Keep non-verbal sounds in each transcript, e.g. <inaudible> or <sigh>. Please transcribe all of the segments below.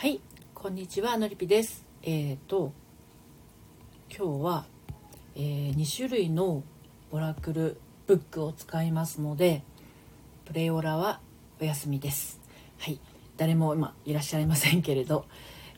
はい、こんにちは、のりぴです。えっ、と、今日は、え2種類のオラクルブックを使いますので、プレイオラはお休みです。はい、誰も今いらっしゃいませんけれど、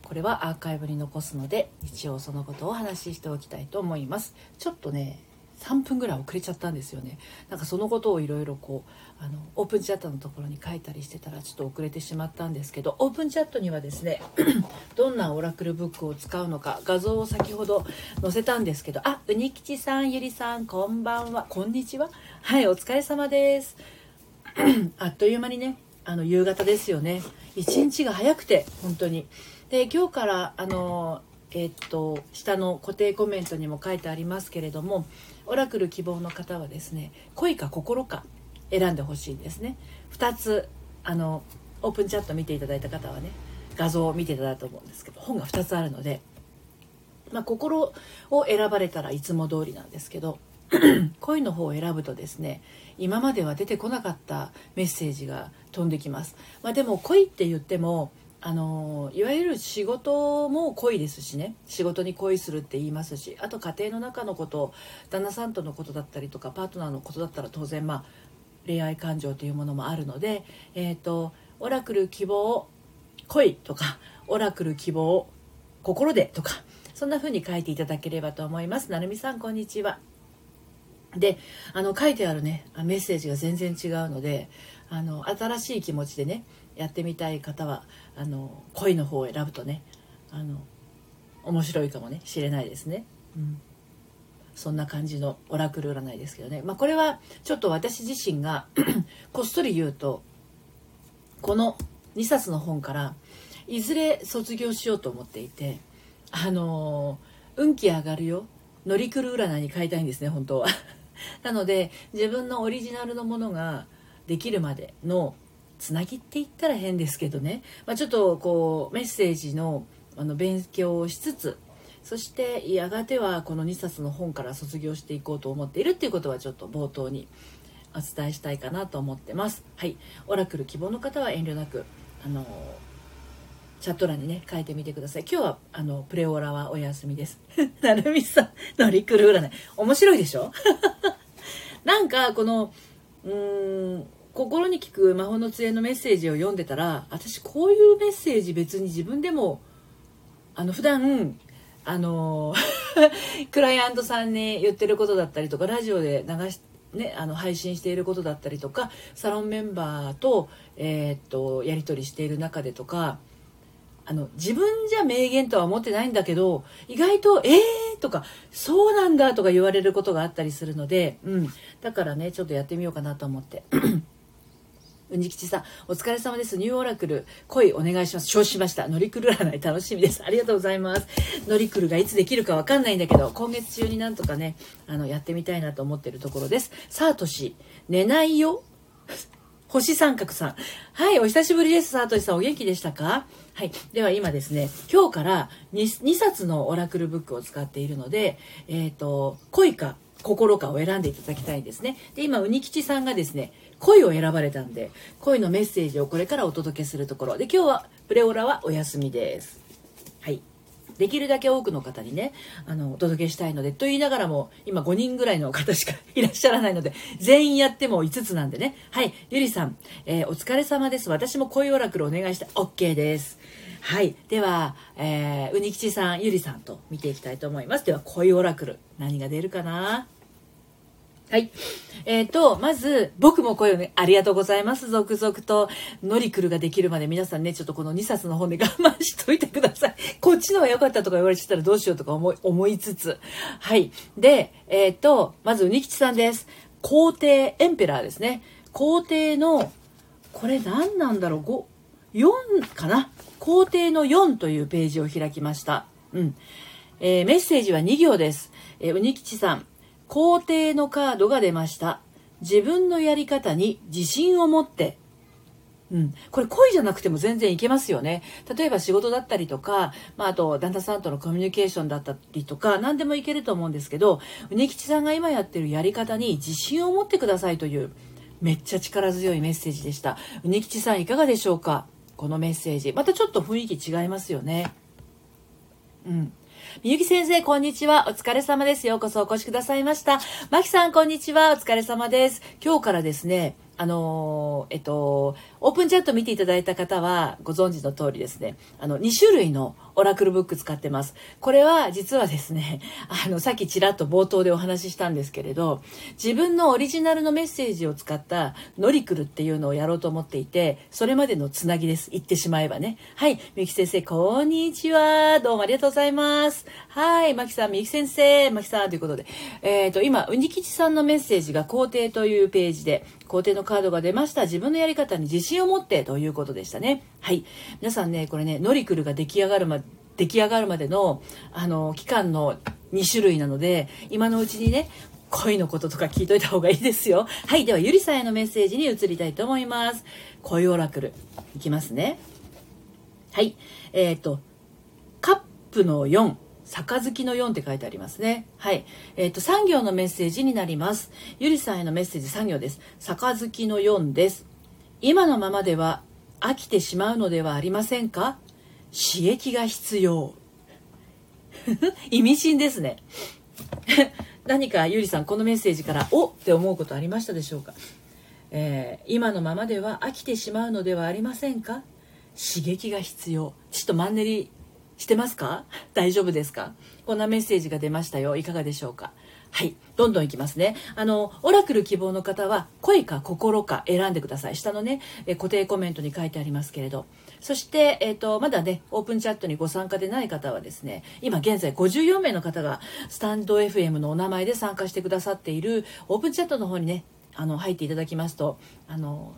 これはアーカイブに残すので、一応そのことをお話ししておきたいと思います。ちょっとね、3分ぐらい遅れちゃったんですよね。なんかそのことをいろいろこうあのオープンチャットのところに書いたりしてたらちょっと遅れてしまったんですけどオープンチャットにはですね <clears throat> どんなオラクルブックを使うのか画像を先ほど載せたんですけどあうにきちさんゆりさんこんばんは。こんにちは。はいお疲れ様です。<clears throat> あっという間にねあの夕方ですよね。一日が早くて本当に。で今日からあのえっと下の固定コメントにも書いてありますけれどもオラクル希望の方はですね恋か心か選んでほしいんですね。2つあのオープンチャット見ていただいた方はね画像を見ていただいたと思うんですけど本が2つあるので、まあ、心を選ばれたらいつも通りなんですけど <clears throat> 恋の方を選ぶとですね今までは出てこなかったメッセージが飛んできます、まあ、でも恋って言ってもあのいわゆる仕事も恋ですしね。仕事に恋するって言いますしあと家庭の中のこと旦那さんとのことだったりとかパートナーのことだったら当然まあ恋愛感情というものもあるので、えーと、オラクル希望恋とかオラクル希望心でとかそんな風に書いていただければと思います。なるみさんこんにちは。であの書いてあるねメッセージが全然違うのであの新しい気持ちでねやってみたい方はあの恋の方を選ぶとねあの面白いかもねしれないですね、うん、そんな感じのオラクル占いですけどね、まあ、これはちょっと私自身が <clears throat> こっそり言うとこの2冊の本からいずれ卒業しようと思っていてあの運気上がるよ乗り来る占いに変えたいんですね本当は。<laughs> なので自分のオリジナルのものができるまでのつなぎって言ったら変ですけどね、まあ、ちょっとこうメッセージのあの勉強をしつつそしてやがてはこの2冊の本から卒業していこうと思っているっていうことはちょっと冒頭にお伝えしたいかなと思ってます。はい。オラクル希望の方は遠慮なくあのチャット欄にね書いてみてください。今日はあのプレオーラはお休みです。<laughs> なるみさん乗り来る占い。面白いでしょ？<laughs> なんかこのうーん心に聞く魔法の杖のメッセージを読んでたら私こういうメッセージ別に自分でもあの普段あの <laughs> クライアントさんに言ってることだったりとかラジオで流しね、あの配信していることだったりとかサロンメンバーと,、えー、っとやり取りしている中でとかあの自分じゃ名言とは思ってないんだけど意外と「えー!」とか「そうなんだ」とか言われることがあったりするので、うん、だからねちょっとやってみようかなと思って。うにきちさん、お疲れ様です。ニューオラクル、恋お願いします。承知しました。乗り来る占い楽しみです。ありがとうございます。乗り来るがいつできるかわかんないんだけど、今月中になんとかね、あの、やってみたいなと思ってるところです。さあとし、寝ないよ。星三角さん。はい、お久しぶりです。さあとしさん、お元気でしたか？はい。では今ですね、今日から 2, 2冊のオラクルブックを使っているので、えっ、ー、と、恋か心かを選んでいただきたいんですね。で、今、うにきちさんがですね、恋を選ばれたんで、恋のメッセージをこれからお届けするところ。で、今日は、プレオラはお休みです。はい。できるだけ多くの方にね、あの、お届けしたいので、と言いながらも、今5人ぐらいの方しかいらっしゃらないので、全員やっても5つなんでね。はい。ゆりさん、えー、お疲れ様です。私も恋オラクルお願いした。OK です。はい。では、えー、うにきちさん、ゆりさんと見ていきたいと思います。では、恋オラクル。何が出るかな？はい。えっ、ー、と、まず、僕も声をね、ありがとうございます。続々と、ノリクルができるまで皆さんね、ちょっとこの2冊の本で我慢しといてください。こっちのは良かったとか言われてたらどうしようとか思い、思いつつ。はい。で、えっ、ー、と、まず、うにきちさんです。皇帝、エンペラーですね。皇帝の、これ何なんだろう、5、4かな？皇帝の4というページを開きました。うん。えー、メッセージは2行です。えー、うにきちさん。皇帝のカードが出ました。自分のやり方に自信を持って。うん。これ恋じゃなくても全然いけますよね。例えば仕事だったりとか、まあ、あと旦那さんとのコミュニケーションだったりとか、何でもいけると思うんですけど、うねきちさんが今やってるやり方に自信を持ってくださいという、めっちゃ力強いメッセージでした。うねきちさんいかがでしょうか？このメッセージ。またちょっと雰囲気違いますよね。うん。みゆき先生、こんにちは。お疲れ様です。ようこそお越しくださいました。まきさん、こんにちは。お疲れ様です。今日からですね、あのえっと、オープンチャット見ていただいた方はご存知の通りですね、あの、2種類のオラクルブック使ってます。これは実はですね、<laughs> あの、さっきちらっと冒頭でお話ししたんですけれど、自分のオリジナルのメッセージを使ったノリクルっていうのをやろうと思っていて、それまでのつなぎです。言ってしまえばね。はい。みゆき先生、こんにちは。どうもありがとうございます。はい。まきさん、みゆき先生、まきさんということで。えっ、ー、と、今、うにきちさんのメッセージが皇帝というページで、皇帝のカードが出ました。自分のやり方に自信信を持ってということでしたね。はい。皆さんね、これね、ノリクルが出来上がるまで、出来上がるまでの、あの、期間の2種類なので、今のうちにね、恋のこととか聞いといた方がいいですよ。はい。では、ゆりさんへのメッセージに移りたいと思います。恋オラクル。いきますね。はい。えっ、ー、と、カップの4。杯の4って書いてありますね。はい。えっ、ー、と、産業のメッセージになります。ゆりさんへのメッセージ産業です。杯の4です。今のままでは飽きてしまうのではありませんか？刺激が必要。<laughs> 意味深ですね。<laughs> 何かゆりさんこのメッセージからおって思うことありましたでしょうか、えー、今のままでは飽きてしまうのではありませんか？刺激が必要。ちょっとマンネリしてますか？<laughs> 大丈夫ですか？こんなメッセージが出ましたよ。いかがでしょうか？はい。どんどんいきますね。あの、オラクル希望の方は、恋か心か選んでください。下のね、え固定コメントに書いてありますけれど。そして、えっ、ー、と、まだね、オープンチャットにご参加でない方はですね、今現在54名の方が、スタンド FM のお名前で参加してくださっている、オープンチャットの方にね、あの、入っていただきますと、あの、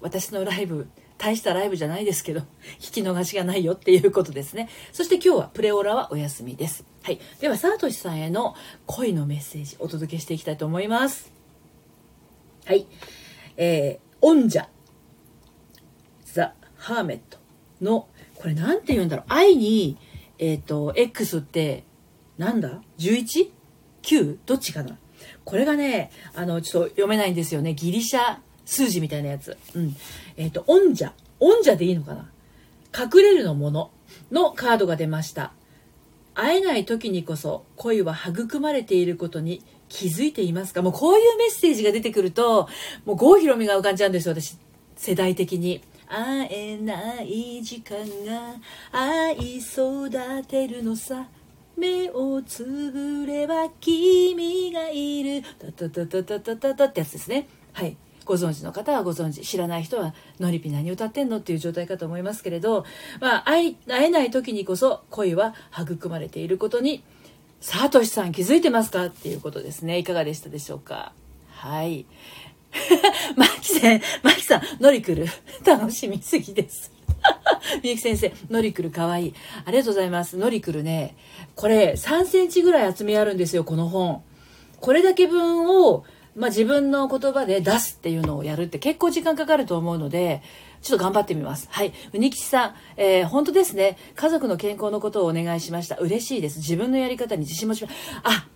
私のライブ、大したライブじゃないですけど、<laughs> 聞き逃しがないよっていうことですね。そして今日はプレオラはお休みです。はい。では、サートシさんへの恋のメッセージお届けしていきたいと思います。はい。えー、オンジャ、ザ・ハーメットの、これなんて言うんだろう。愛に、えっ、ー、と、X って、なんだ ?11?9? どっちかな？これがね、あの、ちょっと読めないんですよね。ギリシャ数字みたいなやつ。うん。えっ、ー、と、オンジャ。オンジャでいいのかな？隠れるのもののカードが出ました。会えない時にこそ恋は育まれていることに気づいていますか？もうこういうメッセージが出てくると、もう郷ひろみが浮かんじゃうんですよ、私。世代的に。会えない時間が愛育てるのさ。目をつぶれば君がいる。タタタタタタタってやつですね。はい。ご存知の方はご存知知らない人はのりぴ何歌ってんのっていう状態かと思いますけれど、まあ、会えない時にこそ恋は育まれていることにさとしさん気づいてますかっていうことですね。いかがでしたでしょうか？はい。<laughs> マキさんマキさんのりくる？<laughs> 楽しみすぎです。<laughs> みゆき先生、のりくる？かわいい。ありがとうございます。のりくるね、これ3センチぐらい厚みあるんですよ、この本。これだけ分をまあ、自分の言葉で出すっていうのをやるって結構時間かかると思うので、ちょっと頑張ってみます。はい。うにきちさん、えー、本当ですね。家族の健康のことをお願いしました。嬉しいです。自分のやり方に自信持ちます。あ、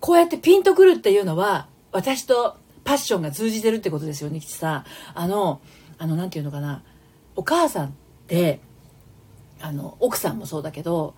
こうやってピンとくるっていうのは、私とパッションが通じてるってことですよ、うにきちさん。あの、あの、なんていうのかな。お母さんって、あの、奥さんもそうだけど、まあ、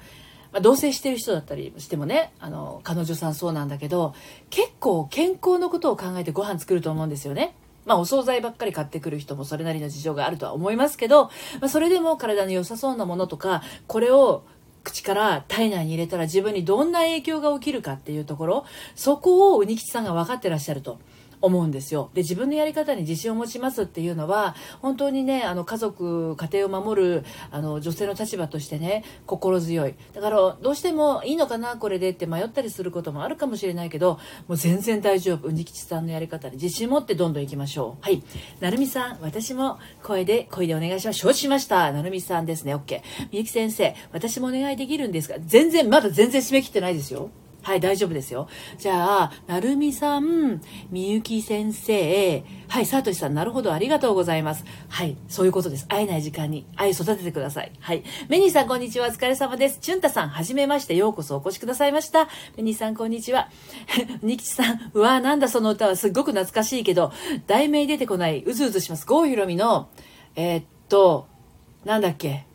ま同棲してる人だったりしてもねあの彼女さんそうなんだけど結構健康のことを考えてご飯作ると思うんですよね。まあ、お惣菜ばっかり買ってくる人もそれなりの事情があるとは思いますけど、まあ、それでも体に良さそうなものとかこれを口から体内に入れたら自分にどんな影響が起きるかっていうところそこをうにきちさんが分かってらっしゃると。思うんですよ。で、自分のやり方に自信を持ちますっていうのは、本当にね、あの、家族、家庭を守る、あの、女性の立場としてね、心強い。だから、どうしてもいいのかな、これでって迷ったりすることもあるかもしれないけど、もう全然大丈夫。うにきちさんのやり方に自信持ってどんどん行きましょう。はい。なるみさん、私も声で、声でお願いします。承知しました。なるみさんですね。OK。みゆき先生、私もお願いできるんですが、全然、まだ全然締め切ってないですよ。はい、大丈夫ですよ。じゃあ、なるみさん、みゆき先生、はい、さとしさん、なるほど、ありがとうございます。はい、そういうことです。会えない時間に愛育ててください。はい。メニーさん、こんにちは。お疲れ様です。チュンタさん、はじめまして。ようこそお越しくださいました。メニーさん、こんにちは。<laughs> ニキチさん、うわなんだその歌はすっごく懐かしいけど、題名出てこない、うずうずします。郷ひろみの、えー、っと、なんだっけ？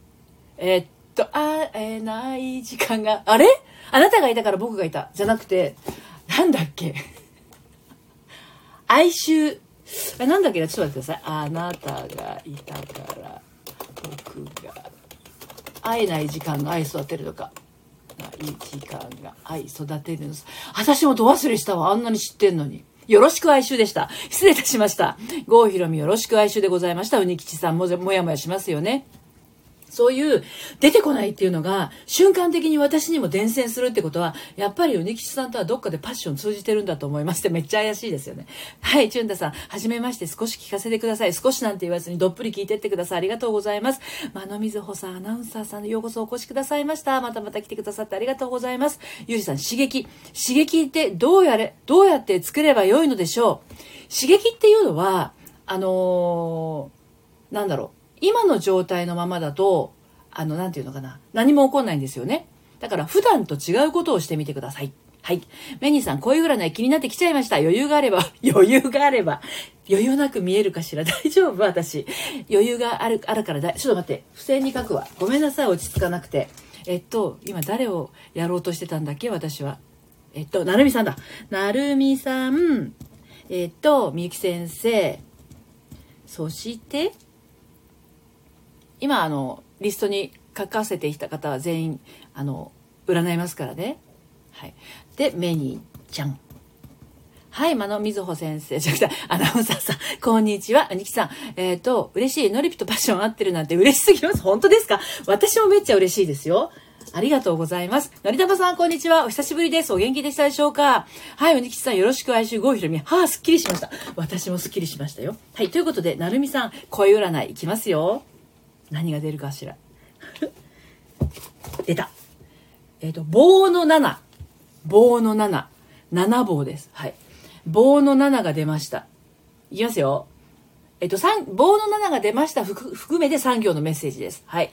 えー、っと、会えない時間が、あれ？あなたがいたから僕がいた。じゃなくて、なんだっけ？哀愁。あなんだっけ？ちょっと待ってください。あなたがいたから僕が。会えない時間が愛育てるとか。いい時間が愛育てるの私もど忘れしたわ。あんなに知ってんのに。よろしく哀愁でした。失礼いたしました。郷ひろみよろしく哀愁でございました。うにきちさんももやもやしますよね。そういう出てこないっていうのが瞬間的に私にも伝染するってことは、やっぱり米吉さんとはどっかでパッション通じてるんだと思いまして、めっちゃ怪しいですよね。<laughs> はい、チュンダさん、はじめまして少し聞かせてください。少しなんて言わずにどっぷり聞いてってください。ありがとうございます。まのみずほさん、アナウンサーさん、ようこそお越しくださいました。またまた来てくださってありがとうございます。ゆうじさん、刺激。刺激ってどうやれ、どうやって作ればよいのでしょう。刺激っていうのは、あのー、なんだろう。今の状態のままだと、あの、なんていうのかな。何も起こんないんですよね。だから普段と違うことをしてみてください。はい。メニーさん、恋占い気になってきちゃいました。余裕があれば、<laughs> 余裕があれば、余裕なく見えるかしら大丈夫？私。余裕がある、あるからだ、ちょっと待って、付箋に書くわ。ごめんなさい、落ち着かなくて。えっと、今誰をやろうとしてたんだっけ？私は。えっと、なるみさんだ。なるみさん、えっと、みゆき先生、そして、今、あの、リストに書かせていた方は全員あの占いますからね。はい、でメニーちゃん。はい、間野瑞穂先生、じゃ、アナウンサーさん、こんにちは。ニキさん、えっ、ー、と、嬉しい。ノリピとパッション合ってるなんて嬉しすぎます。本当ですか？私もめっちゃ嬉しいですよ。ありがとうございます。のりたまさん、こんにちは。お久しぶりです。お元気でしたでしょうか？はい、おにきさん、よろしく哀愁ごひろみ。はあ、すっきりしました。私もすっきりしましたよ。はい、ということで、なるみさん、声占いいきますよ。何が出るかしら。<laughs> 出た。えっ、ー、と、棒の7。棒の7。7棒です。はい。棒の7が出ました。いきますよ。えっ、ー、と、棒の7が出ました含めて3行のメッセージです。はい。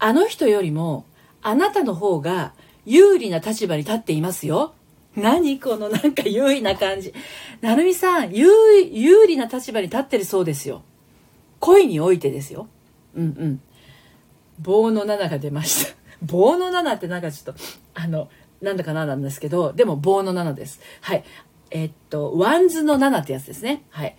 あの人よりも、あなたの方が有利な立場に立っていますよ。何このなんか優位な感じ。なるみさん、有有利な立場に立ってるそうですよ。恋においてですよ。うんうん。棒の7が出ました。<laughs> 棒の7ってなんかちょっと、あの、なんだかななんですけど、でも棒の7です。はい。えっと、ワンズの7ってやつですね。はい。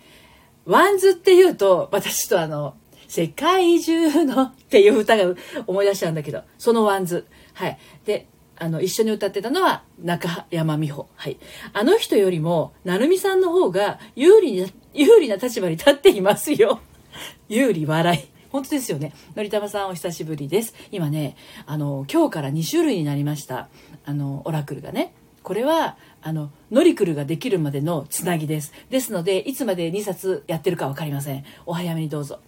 ワンズって言うと、私とあの、世界中のっていう歌が思い出しちゃうんだけど、そのワンズ。はい。で、あの、一緒に歌ってたのは中山美穂。はい。あの人よりも、成美さんの方が有利な、有利な立場に立っていますよ。<laughs> 有利笑い。本当ですよね。のりたまさんお久しぶりです。今ね、あの、今日から2種類になりました。あの、オラクルがね。これは、あの、ノリクルができるまでのつなぎです。ですので、いつまで2冊やってるか分かりません。お早めにどうぞ。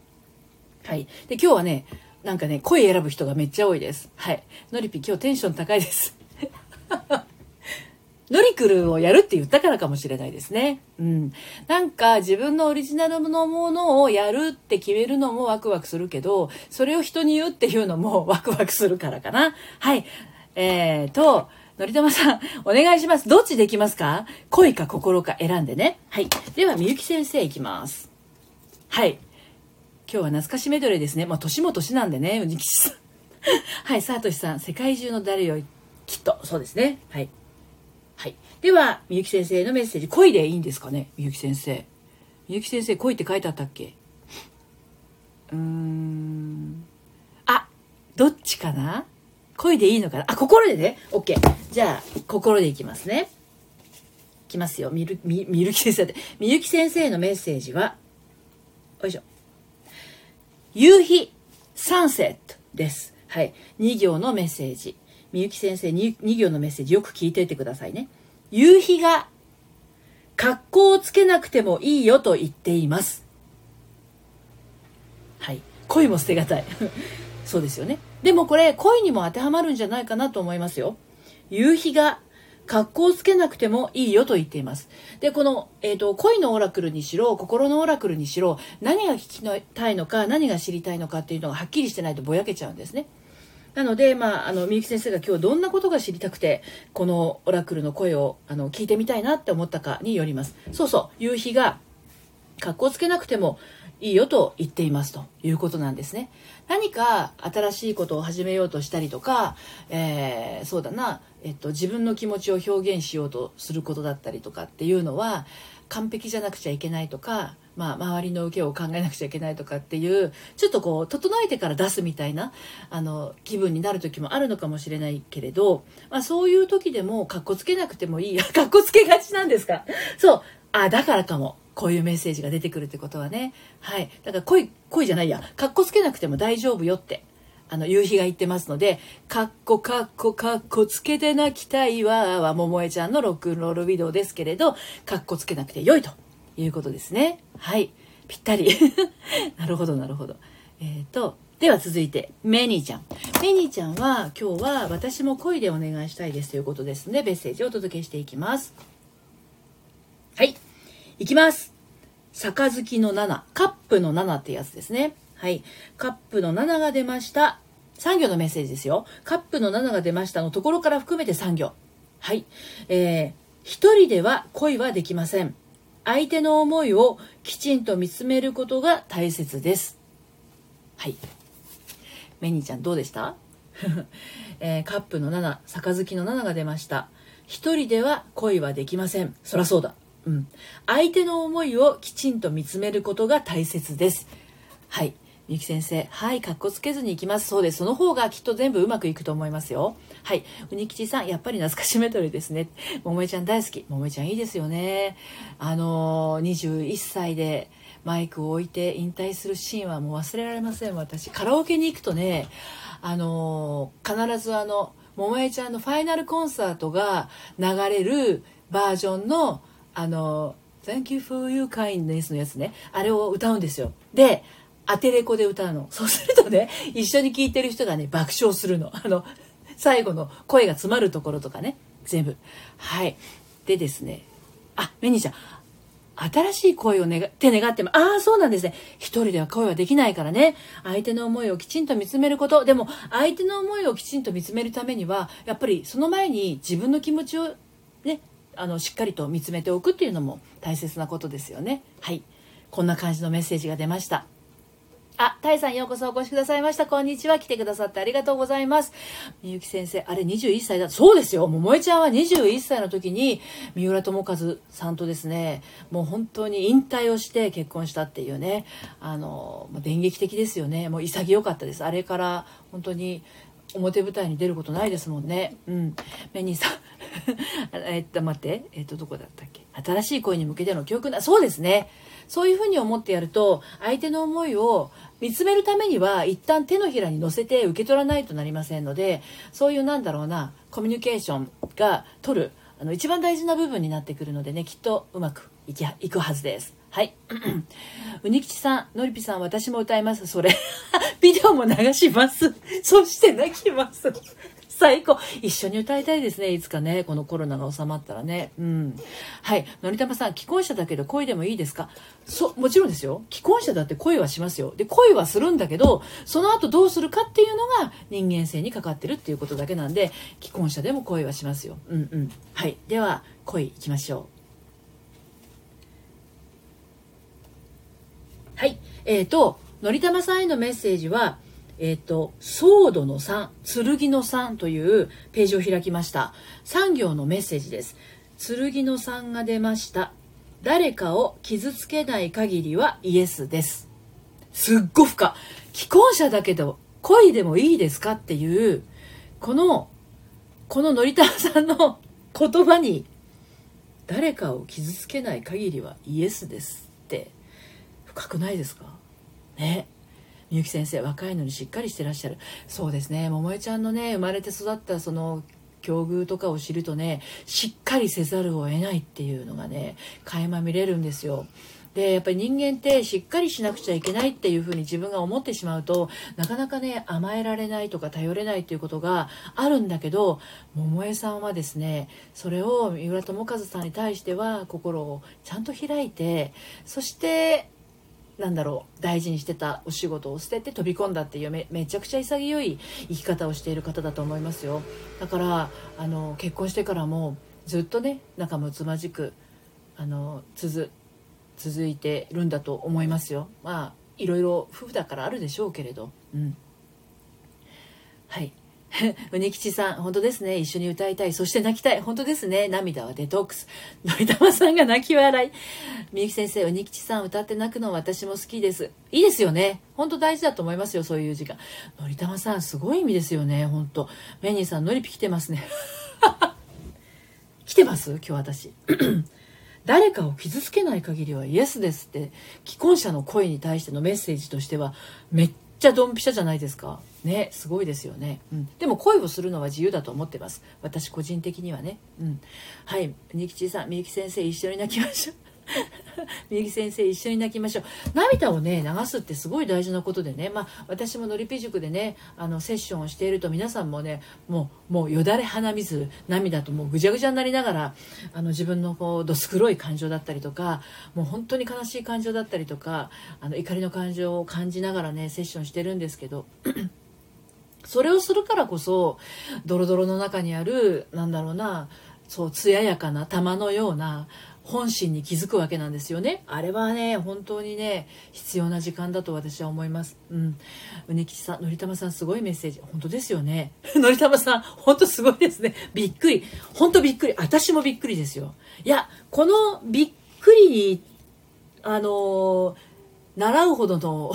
はい。で、今日はね、なんかね、声選ぶ人がめっちゃ多いです。はい。のりぴ今日テンション高いです。ノリクルをやるって言ったからかもしれないですね。うん。なんか自分のオリジナルのものをやるって決めるのもワクワクするけど、それを人に言うっていうのも <laughs> ワクワクするからかな。はい。えーと、のりたまさん、お願いします。どっちできますか？恋か心か選んでね。はい。では、みゆき先生いきます。はい。今日は懐かしメドレーですね。まあ、年も年なんでね、うにきさん。はい、さとしさん、世界中の誰よりきっと、そうですね。はい。はい。では、みゆき先生のメッセージ、恋でいいんですかね？みゆき先生。みゆき先生、恋って書いてあったっけ？うーん。あ、どっちかな？恋でいいのかな？あ、心でね。OK。じゃあ、心でいきますね。いきますよ。みる、み、みゆき先生で。みゆき先生のメッセージは、よいしょ。夕日、サンセットです。はい。2行のメッセージ。みゆき先生 2, 2行のメッセージよく聞いていてくださいね。夕日が格好をつけなくてもいいよと言っています。はい。恋も捨てがたい。<laughs> そうですよね。でもこれ恋にも当てはまるんじゃないかなと思いますよ。夕日が格好をつけなくてもいいよと言っています。で、この、えっ、ー、と、恋のオラクルにしろ、心のオラクルにしろ、何が聞きたいのか、何が知りたいのかっていうのがはっきりしてないとぼやけちゃうんですね。なので、まあ、あの、みゆき先生が今日どんなことが知りたくて、このオラクルの声をあの聞いてみたいなって思ったかによります。そうそう、夕日が、格好つけなくてもいいよと言っていますということなんですね。何か新しいことを始めようとしたりとか、えー、そうだな、えっと、自分の気持ちを表現しようとすることだったりとかっていうのは完璧じゃなくちゃいけないとか、まあ、周りの受けを考えなくちゃいけないとかっていうちょっとこう整えてから出すみたいなあの気分になる時もあるのかもしれないけれど、まあ、そういう時でもかっこつけなくてもいい。<laughs> かっこつけがちなんですか？そう。あだからかも。こういうメッセージが出てくるってことはね。はい。だから恋恋じゃないや。かっこつけなくても大丈夫よってあの、夕日が言ってますので、かっこかっこかっこつけて泣きたいわは、桃江ちゃんのロックンロールビデオですけれど、かっこつけなくて良いと。いうことですね。はい。ぴったり。<laughs> なるほど、なるほど。えっ、ー、と、では続いて、メニーちゃん。メニーちゃんは、今日は私も恋でお願いしたいですということですので、メッセージをお届けしていきます。はい。いきます。杯の7、カップの7ってやつですね。はい。カップの7が出ました。3行のメッセージですよ。カップの7が出ましたのところから含めて3行。はい。えー、一人では恋はできません。相手の思いをきちんと見つめることが大切です。はい。メニーちゃんどうでした、<laughs> えー、カップの7、杯の7が出ました。一人では恋はできません。そらそうだ。うん。相手の思いをきちんと見つめることが大切です。はい。みゆき先生、はい、かっこつけずに行きます。そうです。その方がきっと全部うまくいくと思いますよ。はい。うにきちさん、やっぱり懐かしメドレーですね。もえちゃん大好き。もえちゃんいいですよね。あのー、21歳でマイクを置いて引退するシーンはもう忘れられません。私、カラオケに行くとね、あのー、必ずあの、桃江ちゃんのファイナルコンサートが流れるバージョンの、あのー、Thank you for your kindness のやつね。あれを歌うんですよ。で、アテレコで歌うの。そうするとね、一緒に聴いてる人がね、爆笑するの。あの、最後の声が詰まるところとかね、全部。はい。でですね、あ、メニーちゃん、新しい恋を願って願っても、ああ、そうなんですね。一人では恋はできないからね。相手の思いをきちんと見つめること。でも、相手の思いをきちんと見つめるためには、やっぱりその前に自分の気持ちをね、あの、しっかりと見つめておくっていうのも大切なことですよね。はい。こんな感じのメッセージが出ました。あ、タイさんようこそお越しくださいました。こんにちは。来てくださってありがとうございます。みゆき先生、あれ21歳だ。そうですよ。桃江ちゃんは21歳の時に、三浦友和さんとですね、もう本当に引退をして結婚したっていうね、あの、電撃的ですよね。もう潔かったです。あれから本当に表舞台に出ることないですもんね。うん。メニーさん。<laughs> えっと、待って。えっと、どこだったっけ？新しい恋に向けての教訓？だ。そうですね。そういうふうに思ってやると、相手の思いを見つめるためには一旦手のひらに乗せて受け取らないとなりませんのでそういうなんだろうなコミュニケーションが取るあの一番大事な部分になってくるのでねきっとうまくいきいくはずです。はい。<clears throat> うにきちさんのりぴさん私も歌います。それ。<laughs> ビデオも流します。<laughs> そして泣きます。最高。一緒に歌いたいですね。いつかね、このコロナが収まったらね。うん。はい。のりたまさん、既婚者だけど恋でもいいですか？そ、もちろんですよ。既婚者だって恋はしますよ。で、恋はするんだけど、その後どうするかっていうのが人間性にかかってるっていうことだけなんで、既婚者でも恋はしますよ。うんうん。はい。では、恋いきましょう。はい。えっ、ー、と、のりたまさんへのメッセージは、えっ、ー、と、ソードの3、剣の3というページを開きました。3行のメッセージです。剣の3が出ました。誰かを傷つけない限りはイエスです。すっご深。既婚者だけど恋でもいいですかっていう、この、こののりたさんの <laughs> 言葉に、誰かを傷つけない限りはイエスですって深くないですか？ね。みゆき先生若いのにしっかりしてらっしゃるそうですね桃江ちゃんのね生まれて育ったその境遇とかを知るとねしっかりせざるを得ないっていうのがね垣間見れるんですよ。でやっぱり人間ってしっかりしなくちゃいけないっていうふうに自分が思ってしまうとなかなかね甘えられないとか頼れないっていうことがあるんだけど桃江さんはですねそれを三浦友和さんに対しては心をちゃんと開いてそしてなんだろう大事にしてたお仕事を捨てて飛び込んだっていうめめちゃくちゃ潔い生き方をしている方だと思いますよ。だからあの結婚してからもずっとね仲睦まじくあの続続いてるんだと思いますよ。まあいろいろ夫婦だからあるでしょうけれど。うん。はい。うにきちさん、本当ですね。一緒に歌いたい。そして泣きたい。本当ですね。涙はデトックス。のりたまさんが泣き笑い。みゆき先生、うにきちさん歌って泣くの私も好きです。いいですよね。本当大事だと思いますよ。そういう時間。のりたまさん、すごい意味ですよね。本当メニーさん、のりぴ来てますね。<laughs> 来てます？今日私。<clears throat> 誰かを傷つけない限りはイエスですって既婚者の声に対してのメッセージとしてはめっちゃドンピシャじゃないですか。ねすごいですよね、うん、でも恋をするのは自由だと思ってます。私個人的にはね。うん。はい。みきちさんみゆき先生一緒に泣きましょう。<laughs> みゆき先生一緒に泣きましょう。涙をね流すってすごい大事なことでね。まあ私ものりぴ塾でねあのセッションをしていると皆さんもねもうもうよだれ鼻水涙ともうぐちゃぐちゃになりながらあの自分のこうどす黒い感情だったりとかもう本当に悲しい感情だったりとかあの怒りの感情を感じながらねセッションしてるんですけど <clears throat> それをするからこそドロドロの中にあるなんだろうなそう艶やかな玉のような本心に気づくわけなんですよね。あれはね、本当にね、必要な時間だと私は思います。うん。うねきちさん、のりたまさんすごいメッセージ。本当ですよね。<laughs> のりたまさん、本当すごいですね。びっくり。本当びっくり。私もびっくりですよ。いや、このびっくりに、あのー、習うほどの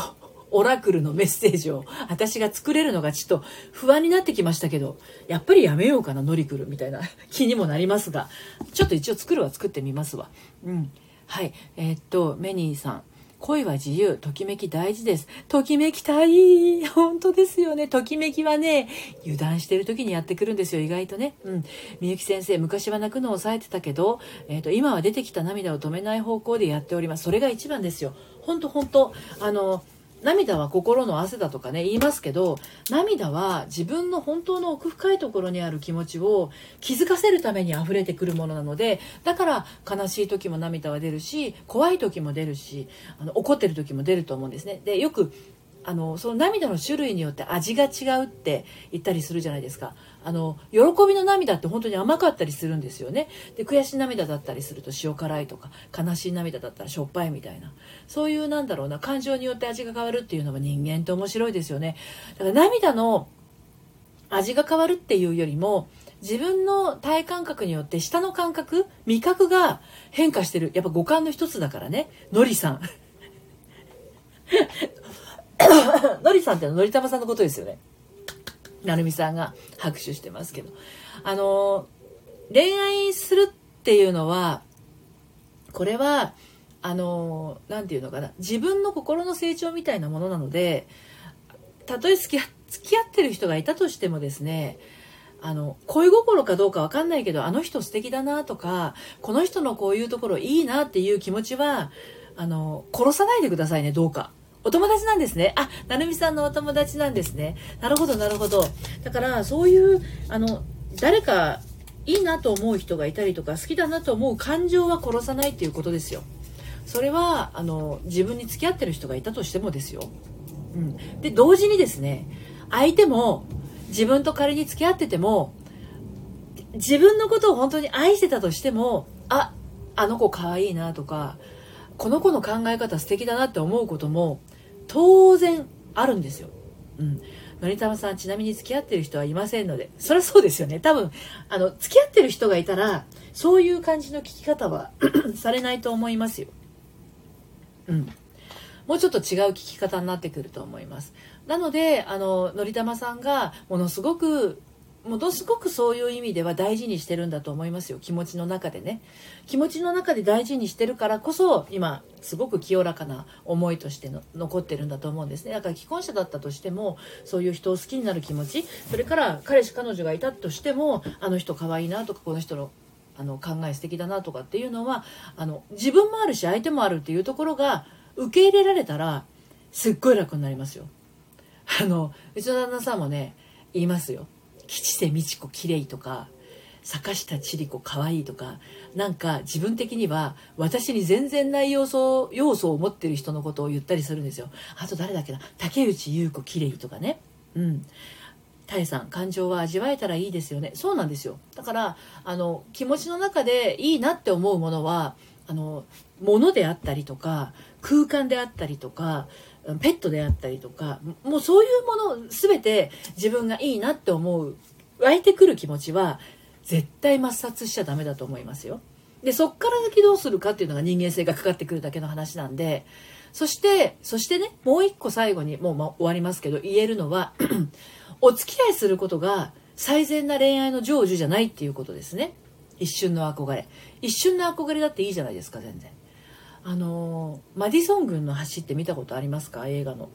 オラクルのメッセージを私が作れるのがちょっと不安になってきましたけど、やっぱりやめようかな、ノリクルみたいな <laughs> 気にもなりますが、ちょっと一応作るは作ってみますわ。うん。はい。えー、っと、メニーさん。恋は自由、ときめき大事です。ときめきたい。<laughs> 本当ですよね。ときめきはね、油断してる時にやってくるんですよ、意外とね。うん。みゆき先生、昔は泣くのを抑えてたけど、えっ、ー、と、今は出てきた涙を止めない方向でやっております。それが一番ですよ。本当本当あの、涙は心の汗だとかね言いますけど涙は自分の本当の奥深いところにある気持ちを気づかせるために溢れてくるものなのでだから悲しい時も涙は出るし怖い時も出るしあの怒ってる時も出ると思うんですね。でよくあのその涙の種類によって味が違うって言ったりするじゃないですか。あの喜びの涙って本当に甘かったりするんですよね。で悔しい涙だったりすると塩辛いとか悲しい涙だったらしょっぱいみたいな。そういうなんだろうな感情によって味が変わるっていうのも人間って面白いですよね。だから涙の味が変わるっていうよりも自分の体感覚によって舌の感覚味覚が変化してる。やっぱ五感の一つだからね。のりさん。<coughs> のりさんってのりたまさんのことですよね。なるみさんが拍手してますけど。あの、恋愛するっていうのは、これは、あの、なんていうのかな、自分の心の成長みたいなものなので、たとえ付き付き合ってる人がいたとしてもですね、あの、恋心かどうかわかんないけど、あの人素敵だなとか、この人のこういうところいいなっていう気持ちは、あの、殺さないでくださいね、どうか。お友達なんですね。あ、なるみさんのお友達なんですね。なるほど、なるほど。だから、そういう、あの、誰かいいなと思う人がいたりとか、好きだなと思う感情は殺さないっていうことですよ。それは、あの、自分に付き合ってる人がいたとしてもですよ。うん。で、同時にですね、相手も、自分と仮に付き合ってても、自分のことを本当に愛してたとしても、あ、あの子可愛いなとか、この子の考え方素敵だなって思うことも当然あるんですよ。うん。のりたまさん、ちなみに付き合ってる人はいませんので。そりゃそうですよね。多分、あの、付き合ってる人がいたら、そういう感じの聞き方は <clears throat> されないと思いますよ。うん。もうちょっと違う聞き方になってくると思います。なので、あの、のりたまさんが、ものすごくものすごくそういう意味では大事にしてるんだと思いますよ気持ちの中でね。気持ちの中で大事にしてるからこそ今すごく清らかな思いとしての残ってるんだと思うんですね。だから既婚者だったとしてもそういう人を好きになる気持ちそれから彼氏彼女がいたとしてもあの人可愛いなとかこの人のあの考え素敵だなとかっていうのはあの自分もあるし相手もあるっていうところが受け入れられたらすっごい楽になりますよ。あのうちの旦那さんもね言いますよ。吉瀬美智子綺麗とか坂下千里子可愛いとかなんか自分的には私に全然ない要素要素を持ってる人のことを言ったりするんですよ。あと誰だっけな？竹内優子綺麗とかね。うん。タエさん感情は味わえたらいいですよね。そうなんですよ。だからあの気持ちの中でいいなって思うものはあの物であったりとか空間であったりとかペットであったりとかもうそういうもの全て自分がいいなって思う湧いてくる気持ちは絶対抹殺しちゃダメだと思いますよ。でそっから先どうするかっていうのが人間性がかかってくるだけの話なんでそしてそしてねもう一個最後にもう、ま、終わりますけど言えるのは <clears throat> お付き合いすることが最善な恋愛の成就じゃないっていうことですね。一瞬の憧れ。一瞬の憧れだっていいじゃないですか全然。あのマディソン軍の橋って見たことありますか？映画の。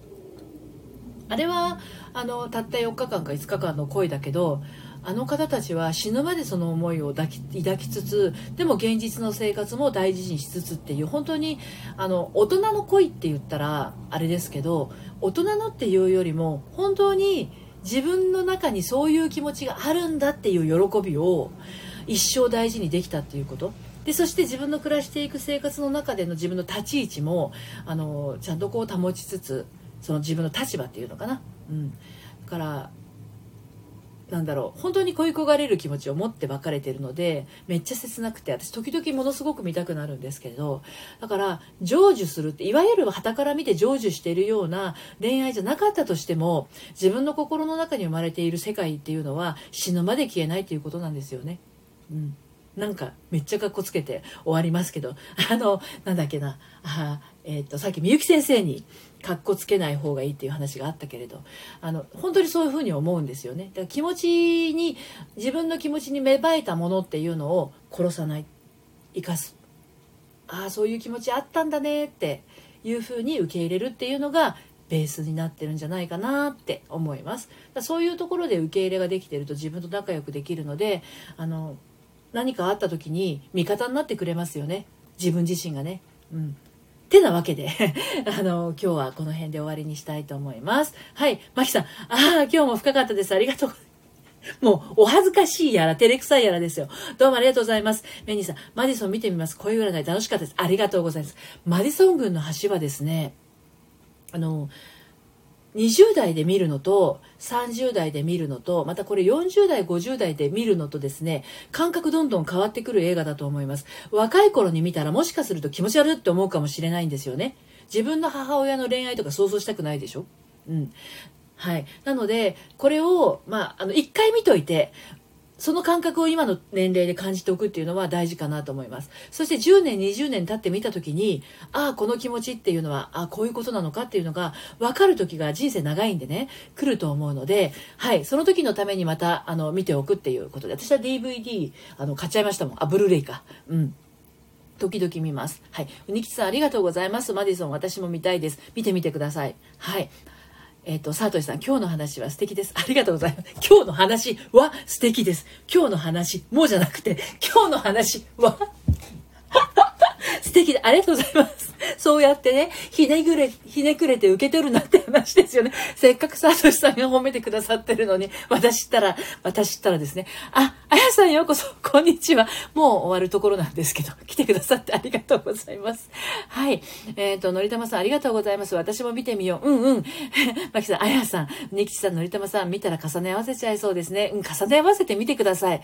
あれはあのたった4日間か5日間の恋だけどあの方たちは死ぬまでその思いを抱き抱きつつでも現実の生活も大事にしつつっていう本当にあの大人の恋って言ったらあれですけど大人のっていうよりも本当に自分の中にそういう気持ちがあるんだっていう喜びを一生大事にできたっていうこと。でそして自分の暮らしていく生活の中での自分の立ち位置もあのちゃんとこう保ちつつその自分の立場っていうのかな、うん、だからなんだろう本当に恋焦がれる気持ちを持って別れてるのでめっちゃ切なくて私時々ものすごく見たくなるんですけどだから成就するっていわゆる旗から見て成就しているような恋愛じゃなかったとしても自分の心の中に生まれている世界っていうのは死ぬまで消えないっていうことなんですよね。うん。なんかめっちゃかっこつけて終わりますけど <laughs> あのなんだっけな。あ、えー、っとさっきみゆき先生にかっこつけない方がいいっていう話があったけれどあの本当にそういうふうに思うんですよね。だから気持ちに自分の気持ちに芽生えたものっていうのを殺さない。生かす。ああそういう気持ちあったんだねっていうふうに受け入れるっていうのがベースになってるんじゃないかなって思います。だそういうところで受け入れができてると自分と仲良くできるのであの何かあった時に味方になってくれますよね自分自身がねうんてなわけで <laughs> あの、今日はこの辺で終わりにしたいと思います。はい。マキさん、ああ、今日も深かったです。ありがとう。<laughs> もう、お恥ずかしいやら、照れくさいやらですよ。どうもありがとうございます。メニーさん、マディソン見てみます。恋占い楽しかったです。ありがとうございます。マディソン軍の橋はですね、あの、20代で見るのと30代で見るのとまたこれ40代50代で見るのとですね感覚どんどん変わってくる映画だと思います。若い頃に見たらもしかすると気持ち悪いって思うかもしれないんですよね。自分の母親の恋愛とか想像したくないでしょ？うん。はい。なので、これを、まあ、あの、一回見といて、その感覚を今の年齢で感じておくっていうのは大事かなと思います。そして10年、20年経ってみた時に、ああ、この気持ちっていうのは、ああ、こういうことなのかっていうのが分かる時が人生長いんでね、来ると思うので、はい、その時のためにまた、あの、見ておくっていうことで、私は DVD、あの、買っちゃいましたもん。あ、ブルーレイか。うん。時々見ます。はい。うにきさんありがとうございます。マディソン私も見たいです。見てみてください。はい。えっ、ー、と、サートシさん、今日の話は素敵です。ありがとうございます。今日の話は素敵です。今日の話、もうじゃなくて、今日の話は <laughs> 素敵で、ありがとうございます。そうやってね、ひねくれ、ひねくれて受け取るなって話ですよね。せっかくサトシさんが褒めてくださってるのに、私ったら、私ったらですね、あ、あやさんようこそ、こんにちは。もう終わるところなんですけど、<laughs> 来てくださってありがとうございます。はい。えっ、ー、と、のりたまさんありがとうございます。私も見てみよう。うんうん。<laughs> まきさん、あやさん、ねきちさん、のりたまさん、見たら重ね合わせちゃいそうですね。うん、重ね合わせてみてください。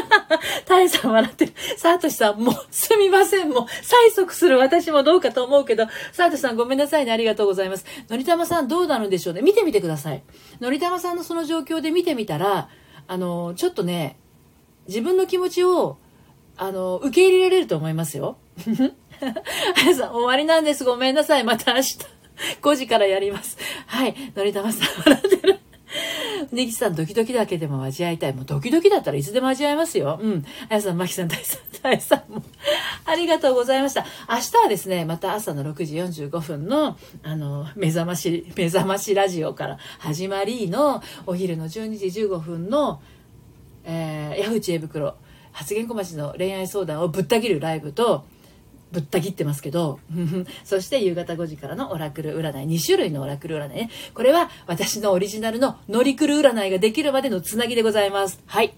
<laughs> たえさん笑ってる。さとしさん、もう、すみません。もう、催促する私もどうかと思うけど、サートさんごめんなさいね。ありがとうございます。のりたまさんどうなるんでしょうね。見てみてください。のりたまさんのその状況で見てみたら、あの、ちょっとね、自分の気持ちを、あの、受け入れられると思いますよ。<laughs> あやさん、終わりなんです。ごめんなさい。また明日、5時からやります。はい。のりたまさん、笑ってる。ネギさん、ドキドキだけでも味わいたい。もうドキドキだったらいつでも味わえますよ。うん。あやさん、まきさん、大さん、大さんも。ありがとうございました。明日はですね、また朝の6時45分の、あの、目覚まし、目覚ましラジオから始まりの、お昼の12時15分の、えー、ヤフー知恵袋、発言小町の恋愛相談をぶった切るライブと、ぶった切ってますけど、<laughs> そして夕方5時からのオラクル占い、2種類のオラクル占いね。これは私のオリジナルのノリクル占いができるまでのつなぎでございます。はい。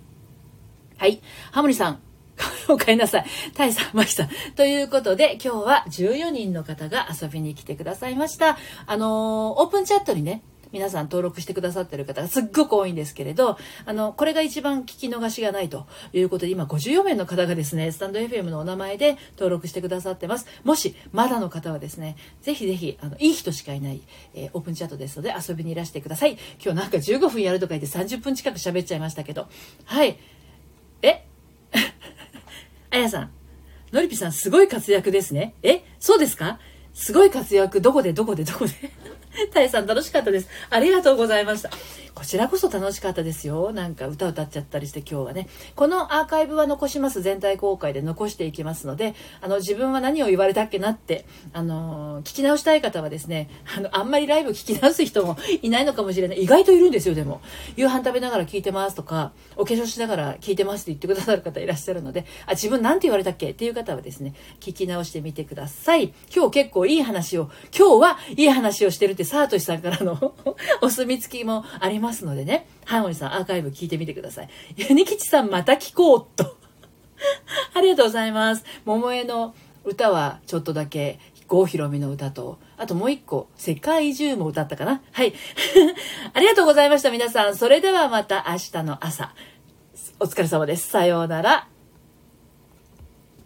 はい。ハモリさん、<laughs> お帰りなさい。タイさん、マキさん。ということで、今日は14人の方が遊びに来てくださいました。あのー、オープンチャットにね、皆さん登録してくださってる方がすっごく多いんですけれど、あの、これが一番聞き逃しがないということで、今54名の方がですね、スタンド FM のお名前で登録してくださってます。もし、まだの方はですね、ぜひぜひ、あの、いい人しかいない、えー、オープンチャットですので遊びにいらしてください。今日なんか15分やるとか言って30分近く喋っちゃいましたけど、はい。え？<laughs> あやさん、のりぴさんすごい活躍ですね。え？そうですか？すごい活躍、どこで？どこで？どこで？<laughs> タイさん楽しかったです。ありがとうございました。こちらこそ楽しかったですよ。なんか歌歌っちゃったりして今日はね。このアーカイブは残します。全体公開で残していきますので、あの、自分は何を言われたっけなって、あの聞き直したい方はですね、あの、あんまりライブ聞き直す人もいないのかもしれない。意外といるんですよ、でも。夕飯食べながら聞いてますとか、お化粧しながら聞いてますって言ってくださる方いらっしゃるので、あ、自分なんて言われたっけっていう方はですね、聞き直してみてください。今日結構いい話を、今日はいい話をしてるってサートシさんからの <laughs> お墨付きもありますのでね。ハーモニーさん、アーカイブ聞いてみてください。ユニキチさん、また聞こうと。<laughs> ありがとうございます。桃江の歌はちょっとだけ、郷ひろみの歌と、あともう一個、世界中も歌ったかなはい。<laughs> ありがとうございました、皆さん。それではまた明日の朝。お疲れ様です。さようなら。